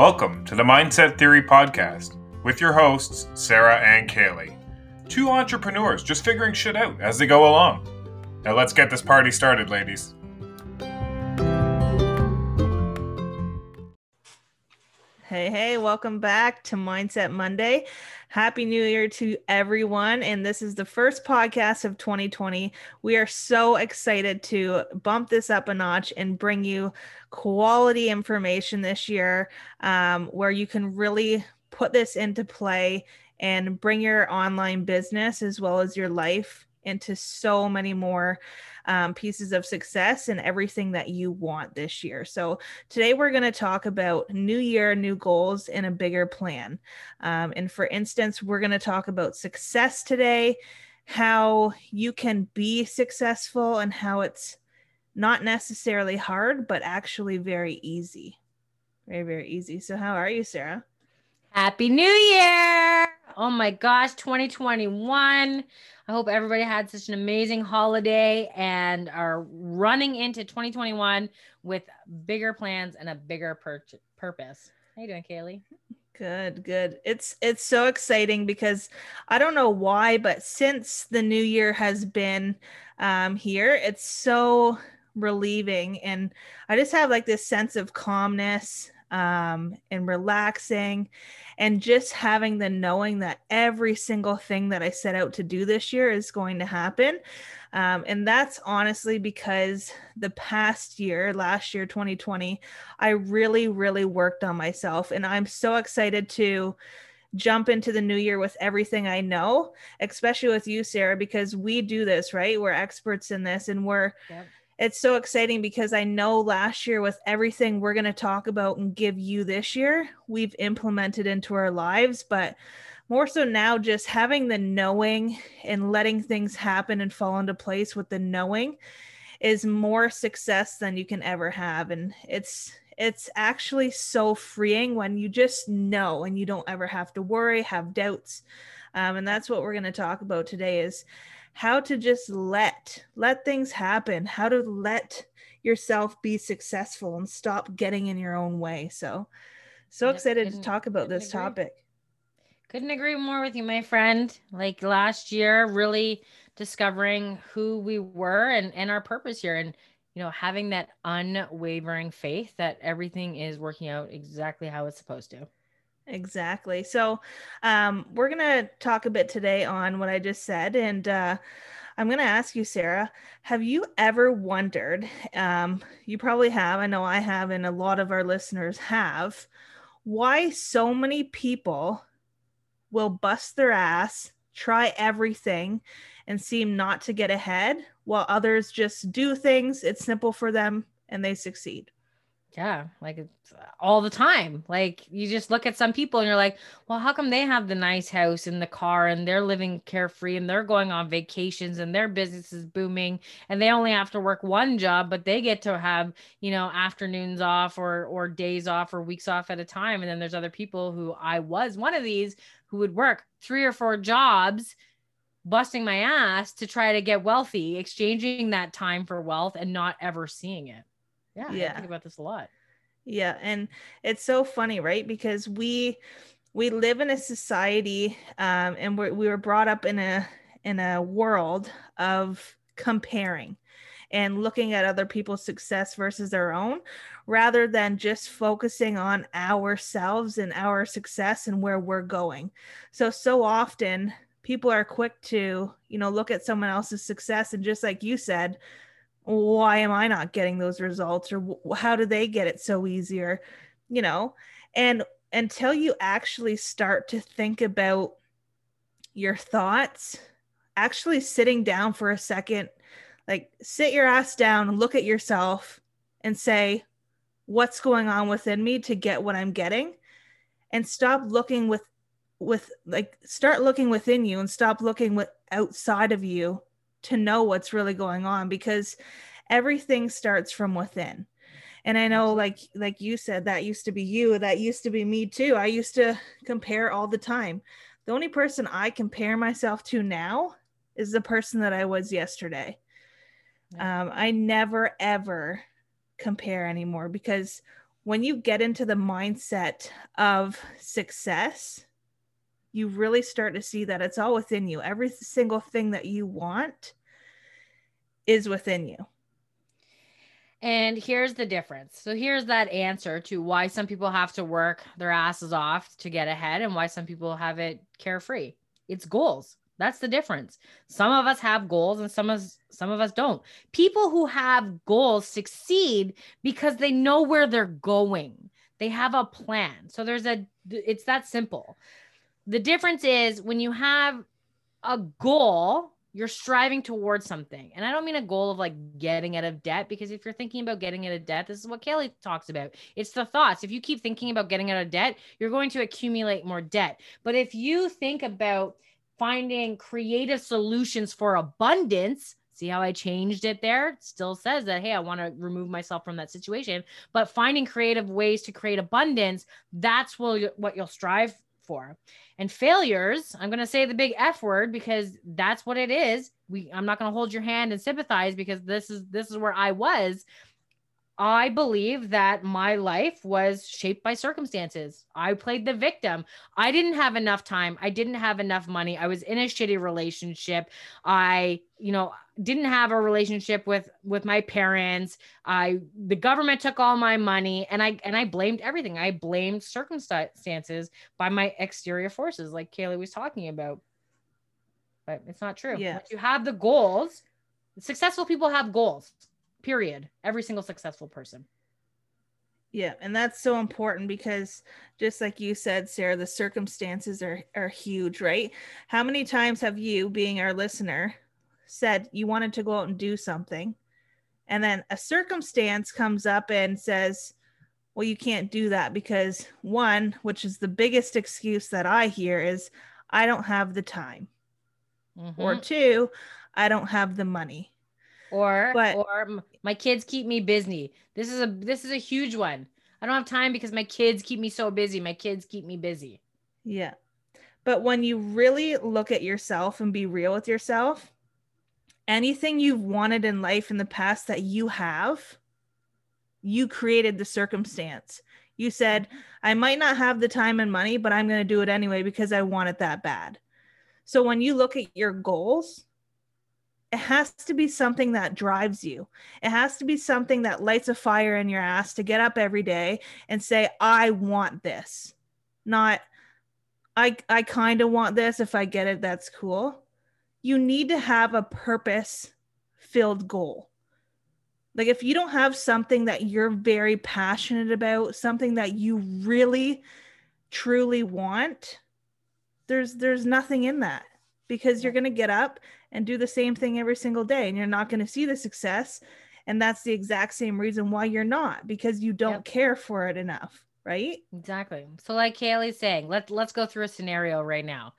Welcome to the Mindset Theory Podcast with your hosts, Sarah and Kaylee. Two entrepreneurs just figuring shit out as they go along. Now let's get this party started, ladies. Hey, hey, welcome back to Mindset Monday. Happy New Year to everyone. And this is the first podcast of 2020. We are so excited to bump this up a notch and bring you quality information this year um, where you can really put this into play and bring your online business as well as your life into so many more um, pieces of success and everything that you want this year. So, today we're going to talk about new year, new goals, and a bigger plan. Um, and for instance, we're going to talk about success today, how you can be successful, and how it's not necessarily hard, but actually very easy. Very, very easy. So, how are you, Sarah? Happy New Year! Oh my gosh, 2021. I hope everybody had such an amazing holiday and are running into 2021 with bigger plans and a bigger pur- purpose. How you doing, Kaylee? Good, good. It's it's so exciting because I don't know why, but since the new year has been um, here, it's so relieving, and I just have like this sense of calmness um, and relaxing and just having the knowing that every single thing that I set out to do this year is going to happen. Um, and that's honestly because the past year, last year, 2020, I really, really worked on myself. And I'm so excited to jump into the new year with everything I know, especially with you, Sarah, because we do this, right? We're experts in this and we're. Yep it's so exciting because I know last year, with everything we're going to talk about and give you this year, we've implemented into our lives. But more so now, just having the knowing and letting things happen and fall into place with the knowing is more success than you can ever have. And it's, it's actually so freeing when you just know and you don't ever have to worry, have doubts. Um, and that's what we're going to talk about today is how to just let let things happen how to let yourself be successful and stop getting in your own way. So so yep, excited to talk about this agree. topic. Couldn't agree more with you my friend. Like last year really discovering who we were and and our purpose here and you know having that unwavering faith that everything is working out exactly how it's supposed to Exactly. So, um, we're going to talk a bit today on what I just said. And uh, I'm going to ask you, Sarah, have you ever wondered? Um, you probably have. I know I have, and a lot of our listeners have. Why so many people will bust their ass, try everything, and seem not to get ahead, while others just do things, it's simple for them, and they succeed? Yeah, like it's uh, all the time. Like you just look at some people and you're like, well, how come they have the nice house and the car and they're living carefree and they're going on vacations and their business is booming and they only have to work one job, but they get to have, you know, afternoons off or or days off or weeks off at a time. And then there's other people who I was one of these who would work three or four jobs busting my ass to try to get wealthy, exchanging that time for wealth and not ever seeing it. Yeah, yeah. I think about this a lot. Yeah, and it's so funny, right? Because we we live in a society um, and we're, we were brought up in a in a world of comparing and looking at other people's success versus our own rather than just focusing on ourselves and our success and where we're going so so often people are quick to you know look at someone else's success and just like you said why am I not getting those results or how do they get it so easier? You know, and until you actually start to think about your thoughts, actually sitting down for a second, like sit your ass down and look at yourself and say, what's going on within me to get what I'm getting? And stop looking with with like start looking within you and stop looking with outside of you to know what's really going on because everything starts from within. And i know like like you said that used to be you that used to be me too. I used to compare all the time. The only person i compare myself to now is the person that i was yesterday. Um, i never ever compare anymore because when you get into the mindset of success, you really start to see that it's all within you. Every single thing that you want is within you. And here's the difference. So here's that answer to why some people have to work their asses off to get ahead and why some people have it carefree. It's goals. That's the difference. Some of us have goals and some of us, some of us don't. People who have goals succeed because they know where they're going. They have a plan. So there's a it's that simple. The difference is when you have a goal, you're striving towards something. And I don't mean a goal of like getting out of debt because if you're thinking about getting out of debt, this is what Kaylee talks about. It's the thoughts. If you keep thinking about getting out of debt, you're going to accumulate more debt. But if you think about finding creative solutions for abundance. See how I changed it there? Still says that, hey, I want to remove myself from that situation. But finding creative ways to create abundance, that's what you'll strive for. And failures, I'm going to say the big F word because that's what it is. We I'm not going to hold your hand and sympathize because this is this is where I was. I believe that my life was shaped by circumstances. I played the victim. I didn't have enough time. I didn't have enough money. I was in a shitty relationship. I, you know, didn't have a relationship with with my parents. I the government took all my money and I and I blamed everything. I blamed circumstances by my exterior forces like Kaylee was talking about. But it's not true. Yeah. Once you have the goals, successful people have goals period every single successful person yeah and that's so important because just like you said sarah the circumstances are are huge right how many times have you being our listener said you wanted to go out and do something and then a circumstance comes up and says well you can't do that because one which is the biggest excuse that i hear is i don't have the time mm-hmm. or two i don't have the money or but, or my kids keep me busy. This is a this is a huge one. I don't have time because my kids keep me so busy. My kids keep me busy. Yeah. But when you really look at yourself and be real with yourself, anything you've wanted in life in the past that you have, you created the circumstance. You said, I might not have the time and money, but I'm going to do it anyway because I want it that bad. So when you look at your goals, it has to be something that drives you. It has to be something that lights a fire in your ass to get up every day and say, I want this. Not, I, I kind of want this. If I get it, that's cool. You need to have a purpose filled goal. Like if you don't have something that you're very passionate about, something that you really truly want, there's there's nothing in that because you're going to get up and do the same thing every single day and you're not going to see the success. And that's the exact same reason why you're not because you don't yep. care for it enough right? Exactly. So like kaylee's saying let's let's go through a scenario right now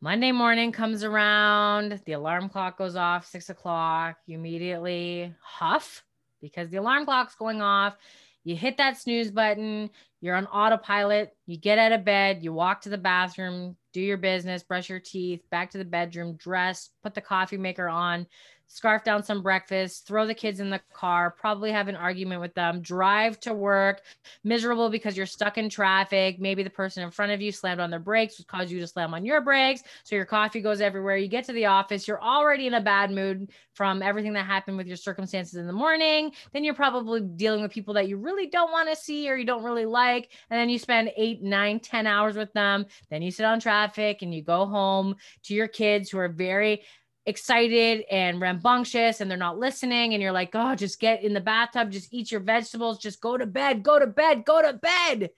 monday morning comes around the alarm clock goes off six o'clock you immediately huff because the alarm clock's going off. You hit that snooze button you're on autopilot you get out of bed you walk to the bathroom do your business, brush your teeth, back to the bedroom, dress, put the coffee maker on, scarf down some breakfast, throw the kids in the car, probably have an argument with them, drive to work, miserable because you're stuck in traffic. Maybe the person in front of you slammed on their brakes, which caused you to slam on your brakes. So your coffee goes everywhere. You get to the office, you're already in a bad mood from everything that happened with your circumstances in the morning. Then you're probably dealing with people that you really don't want to see or you don't really like. And then you spend eight, nine, ten hours with them. Then you sit on traffic and you go home to your kids who are very excited and rambunctious and they're not listening and you're like oh just get in the bathtub just eat your vegetables just go to bed go to bed go to bed.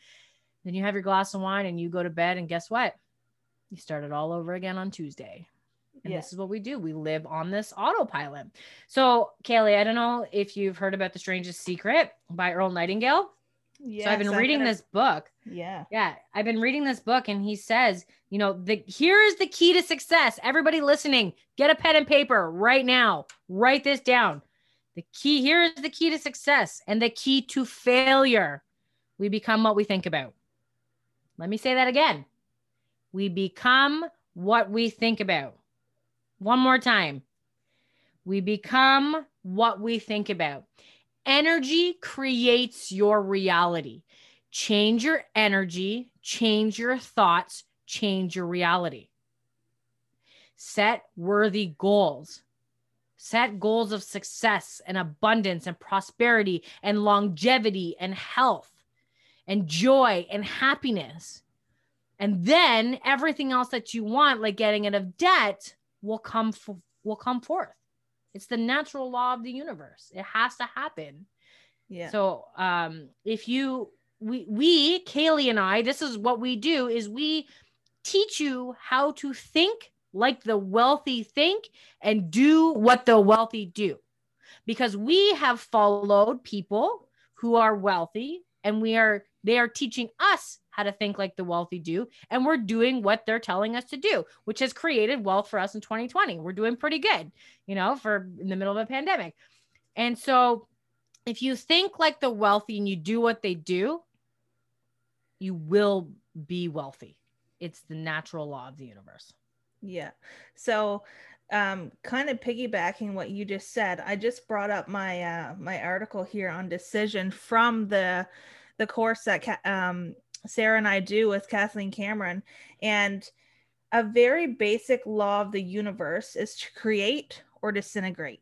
Then you have your glass of wine and you go to bed and guess what? You start it all over again on tuesday. And yeah. this is what we do. We live on this autopilot. So kaylee i don't know if you've heard about the strangest secret by earl nightingale Yes, so I've been reading this book. Yeah. Yeah. I've been reading this book and he says, you know, the here is the key to success. Everybody listening, get a pen and paper right now. Write this down. The key here is the key to success and the key to failure. We become what we think about. Let me say that again. We become what we think about. One more time. We become what we think about. Energy creates your reality. Change your energy, change your thoughts, change your reality. Set worthy goals. Set goals of success and abundance and prosperity and longevity and health and joy and happiness. And then everything else that you want, like getting out of debt, will come f- will come forth. It's the natural law of the universe. It has to happen. Yeah. So um if you we we Kaylee and I, this is what we do is we teach you how to think like the wealthy think and do what the wealthy do. Because we have followed people who are wealthy and we are they are teaching us how to think like the wealthy do and we're doing what they're telling us to do which has created wealth for us in 2020 we're doing pretty good you know for in the middle of a pandemic. And so if you think like the wealthy and you do what they do you will be wealthy. It's the natural law of the universe. Yeah. So um kind of piggybacking what you just said, I just brought up my uh my article here on decision from the the course that um Sarah and I do with Kathleen Cameron and a very basic law of the universe is to create or disintegrate.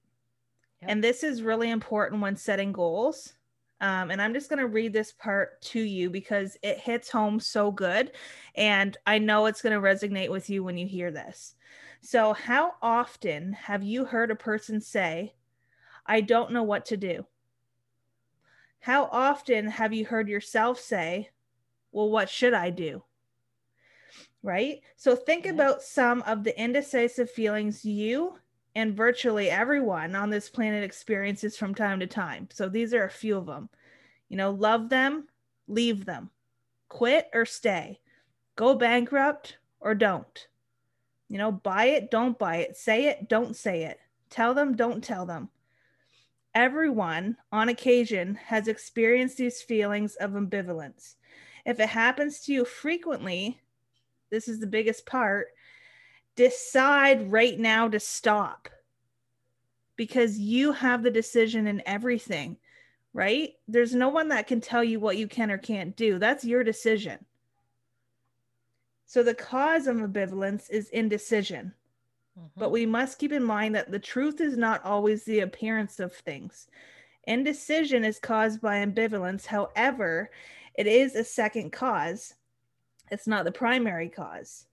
Yep. And this is really important when setting goals. Um, and I'm just going to read this part to you because it hits home so good. And I know it's going to resonate with you when you hear this. So, how often have you heard a person say, I don't know what to do? How often have you heard yourself say, Well, what should I do? Right? So, think Yeah. about some of the indecisive feelings you and virtually everyone on this planet experiences from time to time. So, these are a few of them. You know, love them, leave them, quit or stay, go bankrupt or don't. You know, buy it, don't buy it, say it, don't say it, tell them, don't tell them. Everyone on occasion has experienced these feelings of ambivalence. If it happens to you frequently, this is the biggest part, decide right now to stop because you have the decision in everything, right? There's no one that can tell you what you can or can't do. That's your decision. So the cause of ambivalence is indecision. But we mm-hmm. must keep in mind that the truth is not always the appearance of things. Indecision is caused by ambivalence. However, it is a second cause, it's not the primary cause.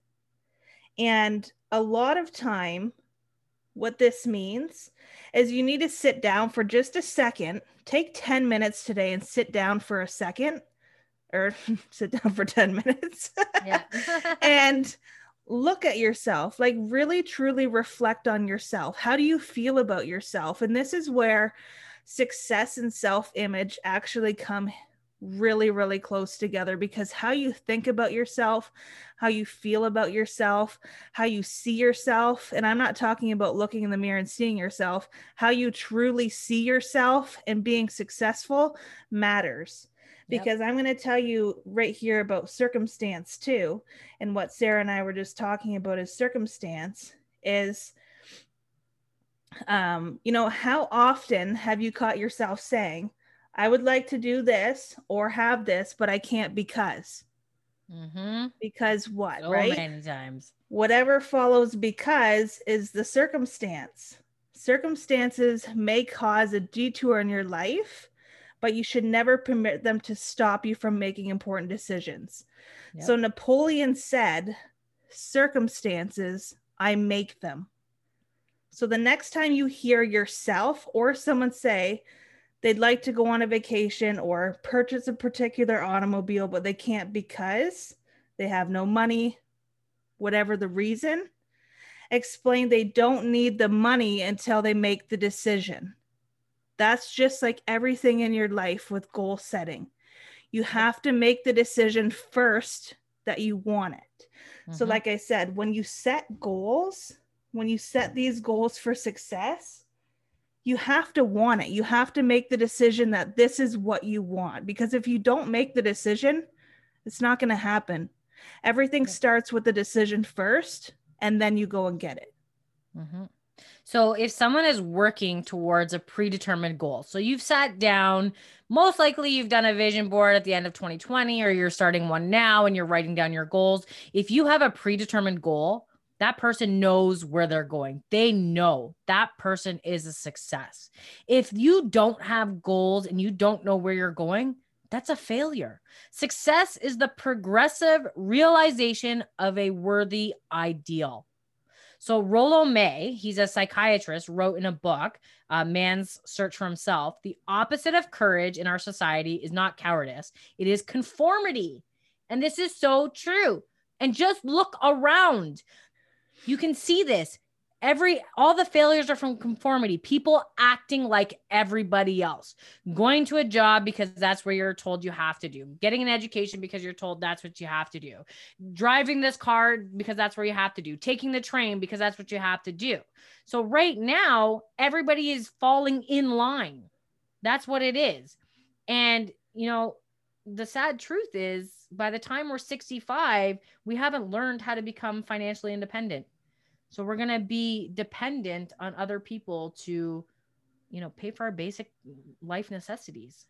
And a lot of time, what this means is you need to sit down for just a second. Take 10 minutes today and sit down for a second, or sit down for 10 minutes. yeah and look at yourself like really truly reflect on yourself. How do you feel about yourself? And this is where success and self-image actually come really really close together because how you think about yourself how you feel about yourself how you see yourself and i'm not talking about looking in the mirror and seeing yourself how you truly see yourself and being successful matters Yep. because I'm going to tell you right here about circumstance too. And what Sarah and I were just talking about is circumstance is, um, you know, how often have you caught yourself saying, I would like to do this or have this, but I can't because, mm-hmm. because what, so right? many times Whatever follows because is the circumstance. Circumstances may cause a detour in your life, but you should never permit them to stop you from making important decisions. Yep. So Napoleon said, Circumstances, I make them. So the next time you hear yourself or someone say they'd like to go on a vacation or purchase a particular automobile, but they can't because they have no money, whatever the reason, explain they don't need the money until they make the decision. That's just like everything in your life with goal setting. You have to make the decision first that you want it. So, Mhm. like I said, when you set goals, when you set these goals for success, you have to want it. You have to make the decision that this is what you want. Because if you don't make the decision, it's not going to happen. Everything starts with the decision first, and then you go and get it. Mhm. So if someone is working towards a predetermined goal, so you've sat down, most likely you've done a vision board at the end of 2020 or you're starting one now and you're writing down your goals. If you have a predetermined goal, that person knows where they're going. They know that person is a success. If you don't have goals and you don't know where you're going, that's a failure. Success is the progressive realization of a worthy ideal. So Rollo May, he's a psychiatrist, wrote in a book, uh, Man's Search for Himself, the opposite of courage in our society is not cowardice, it is conformity. And this is so true. And just look around. You can see this every all the failures are from conformity. People acting like everybody else. Going to a job because that's where you're told you have to do. Getting an education because you're told that's what you have to do. Driving this car because that's where you have to do. Taking the train because that's what you have to do. So right now everybody is falling in line. That's what it is. And you know the sad truth is by the time we're 65 we haven't learned how to become financially independent so we're going to be dependent on other people to, you know, pay for our basic life necessities.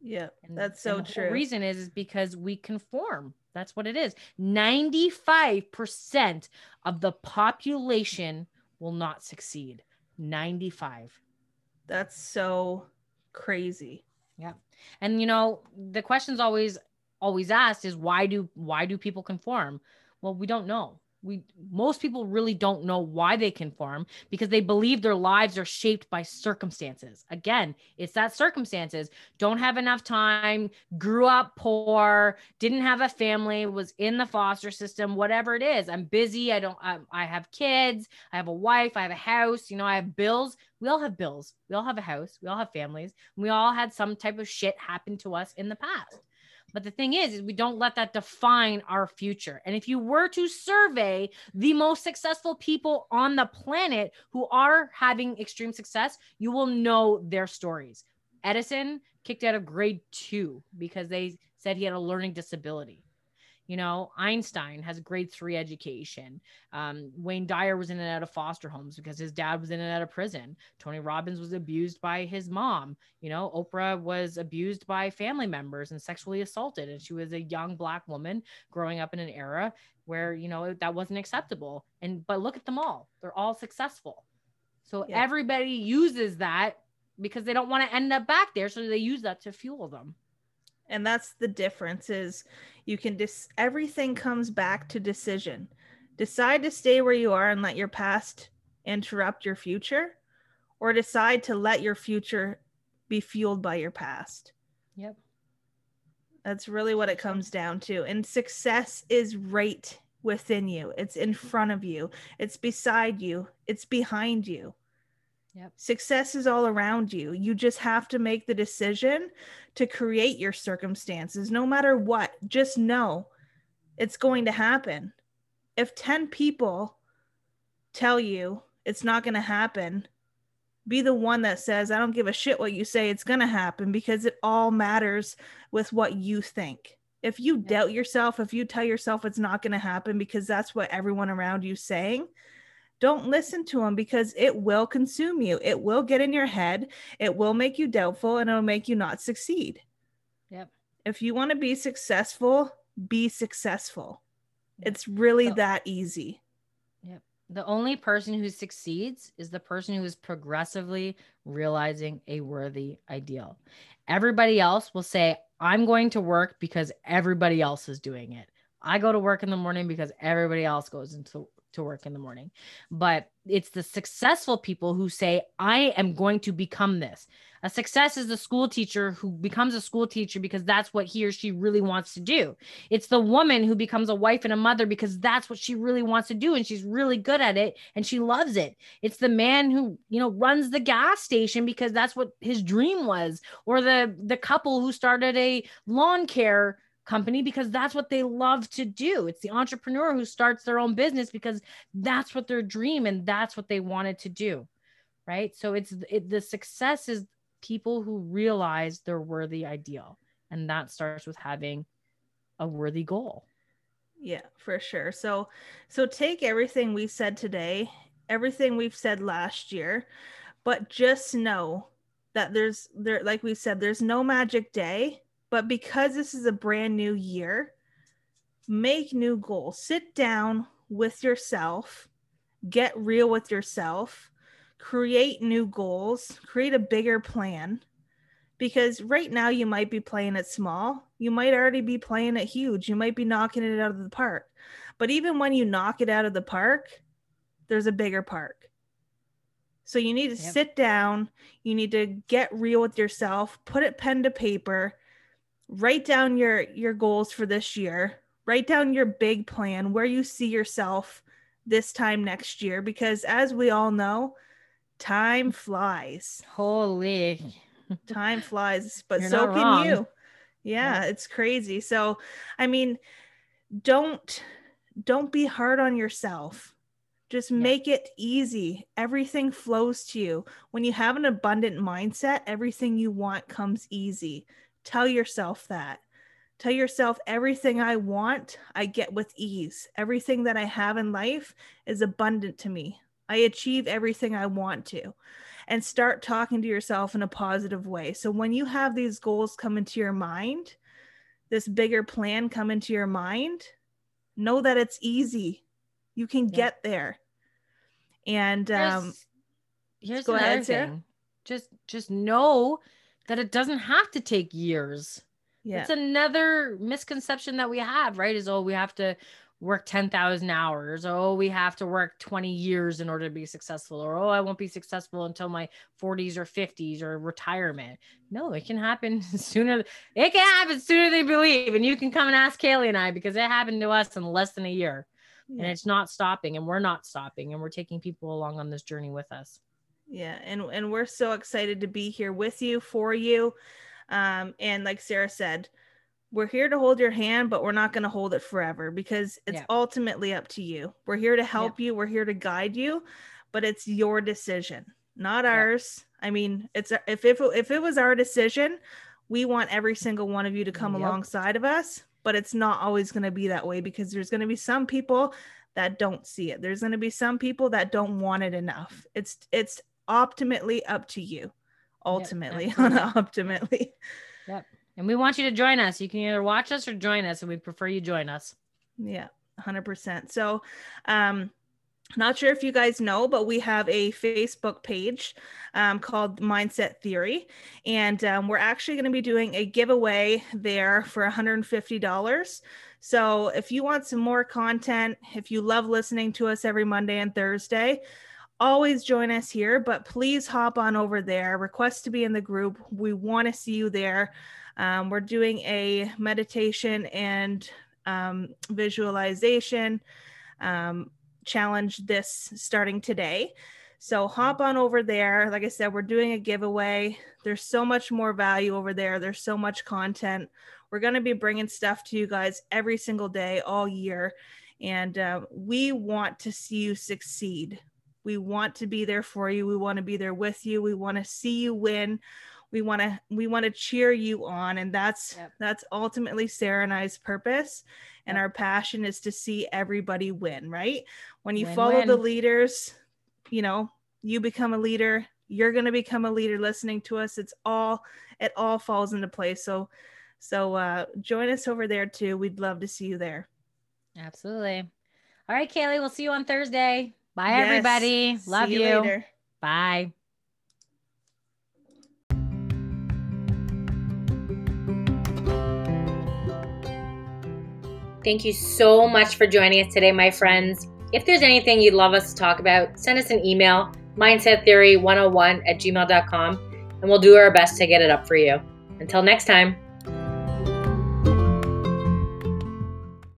Yeah, And- that's so and the true. reason is, is because we conform. That's what it is. 95% of the population will not succeed. 95. that's so crazy. Yeah. And you know, the question's always always asked is why do why do people conform? Well, we don't know. We most people really don't know why they conform because they believe their lives are shaped by circumstances. Again, it's that circumstances. Don't have enough time, grew up poor, didn't have a family, was in the foster system, whatever it is. I'm busy, I don't I, I have kids, I have a wife, I have a house, you know, I have bills. We all have bills. We all have a house, we all have families. We all had some type of shit happen to us in the past. But the thing is, is we don't let that define our future. And if you were to survey the most successful people on the planet who are having extreme success, you will know their stories. Edison kicked out of grade two because they said he had a learning disability. You know, Einstein has a grade three education. Um, Wayne Dyer was in and out of foster homes because his dad was in and out of prison. Tony Robbins was abused by his mom. You know, Oprah was abused by family members and sexually assaulted. And she was a young Black woman growing up in an era where, you know, that wasn't acceptable. And, but look at them all, they're all successful. So Yeah. everybody uses that because they don't want to end up back there. So they use that to fuel them. And that's the difference is you can dis everything comes back to decision. Decide to stay where you are and let your past interrupt your future or decide to let your future be fueled by your past. Yep. that's really what it comes down to. And success is right within you. It's in front of you. It's beside you. It's behind you Yep. Success is all around you. You just have to make the decision to create your circumstances, no matter what. Just know it's going to happen. If 10 people tell you it's not going to happen, be the one that says, I don't give a shit what you say, it's going to happen because it all matters with what you think. If you Yep. doubt yourself, if you tell yourself it's not going to happen because that's what everyone around you saying, don't listen to them because it will consume you. It will get in your head. It will make you doubtful and it'll make you not succeed. Yep. If you want to be successful, be successful. It's really So- that easy. Yep. The only person who succeeds is the person who is progressively realizing a worthy ideal. Everybody else will say, I'm going to work because everybody else is doing it. I go to work in the morning because everybody else goes into to work in the morning. But it's the successful people who say, I am going to become this. A success is the school teacher who becomes a school teacher because that's what he or she really wants to do. It's the woman who becomes a wife and a mother because that's what she really wants to do and she's really good at it and she loves it. It's the man who, you know, runs the gas station because that's what his dream was or the the couple who started a lawn care company because that's what they love to do. It's the entrepreneur who starts their own business because that's what their dream and that's what they wanted to do. Right? So it's it, the success is people who realize their worthy ideal and that starts with having a worthy goal. Yeah, for sure. So so take everything we said today everything we've said last year, but just know that there's there like we said there's no magic day, but because this is a brand new year, make new goals. Sit down with yourself, get real with yourself, create new goals, create a bigger plan. Because right now you might be playing it small, you might already be playing it huge, you might be knocking it out of the park. But even when you knock it out of the park, there's a bigger park. So you need to yep. sit down, you need to get real with yourself, put it pen to paper, write down your your goals for this year, write down your big plan, where you see yourself this time next year because as we all know, time flies. Holy. time flies, but You're so can wrong. you. Yeah, it's crazy. So, I mean, don't don't be hard on yourself just yeah. make it easy. Everything flows to you. When you have an abundant mindset, everything you want comes easy. Tell yourself that. Tell yourself everything I want, I get with ease. Everything that I have in life is abundant to me. I achieve everything I want to. And start talking to yourself in a positive way. So when you have these goals come into your mind, this bigger plan come into your mind, know that it's easy you can yeah. get there. And um here's, here's another ahead, thing. Just just know that it doesn't have to take years. Yeah. It's another misconception that we have, right? Is oh, we have to work 10,000 hours. Oh, we have to work 20 years in order to be successful. Or, oh, I won't be successful until my 40s or 50s or retirement. No, it can happen sooner. It can happen sooner than you believe. And you can come and ask Kaylee and I because it happened to us in less than a year yeah. and it's not stopping and we're not stopping and we're taking people along on this journey with us yeah and and we're so excited to be here with you for you um and like sarah said we're here to hold your hand but we're not going to hold it forever because it's yeah. ultimately up to you we're here to help yeah. you we're here to guide you but it's your decision not ours i mean it's if if if it was our decision we want every single one of you to come yep. alongside of us but it's not always going to be that way because there's going to be some people that don't see it. There's going to be some people that don't want it enough. It's it's ultimately up to you. Ultimately, yep, ultimately. Yep. And we want you to join us. You can either watch us or join us, and we prefer you join us. Yeah, 100%. So, um, not sure if you guys know, but we have a Facebook page um, called Mindset Theory. And um, we're actually going to be doing a giveaway there for $150. So if you want some more content, if you love listening to us every Monday and Thursday, always join us here. But please hop on over there, request to be in the group. We want to see you there. Um, we're doing a meditation and um, visualization. Um, challenge this starting today. So hop on over there. Like I said, we're doing a giveaway. There's so much more value over there. There's so much content. We're going to be bringing stuff to you guys every single day, all year. And uh, we want to see you succeed. We want to be there for you. We want to be there with you. We want to see you win. We want to we want to cheer you on, and that's yep. that's ultimately Sarah and I's purpose and our passion is to see everybody win right when you win, follow win. the leaders you know you become a leader you're going to become a leader listening to us it's all it all falls into place so so uh join us over there too we'd love to see you there absolutely all right kaylee we'll see you on thursday bye yes. everybody love see you, you. Later. bye Thank you so much for joining us today, my friends. If there's anything you'd love us to talk about, send us an email, mindsettheory101 at gmail.com, and we'll do our best to get it up for you. Until next time.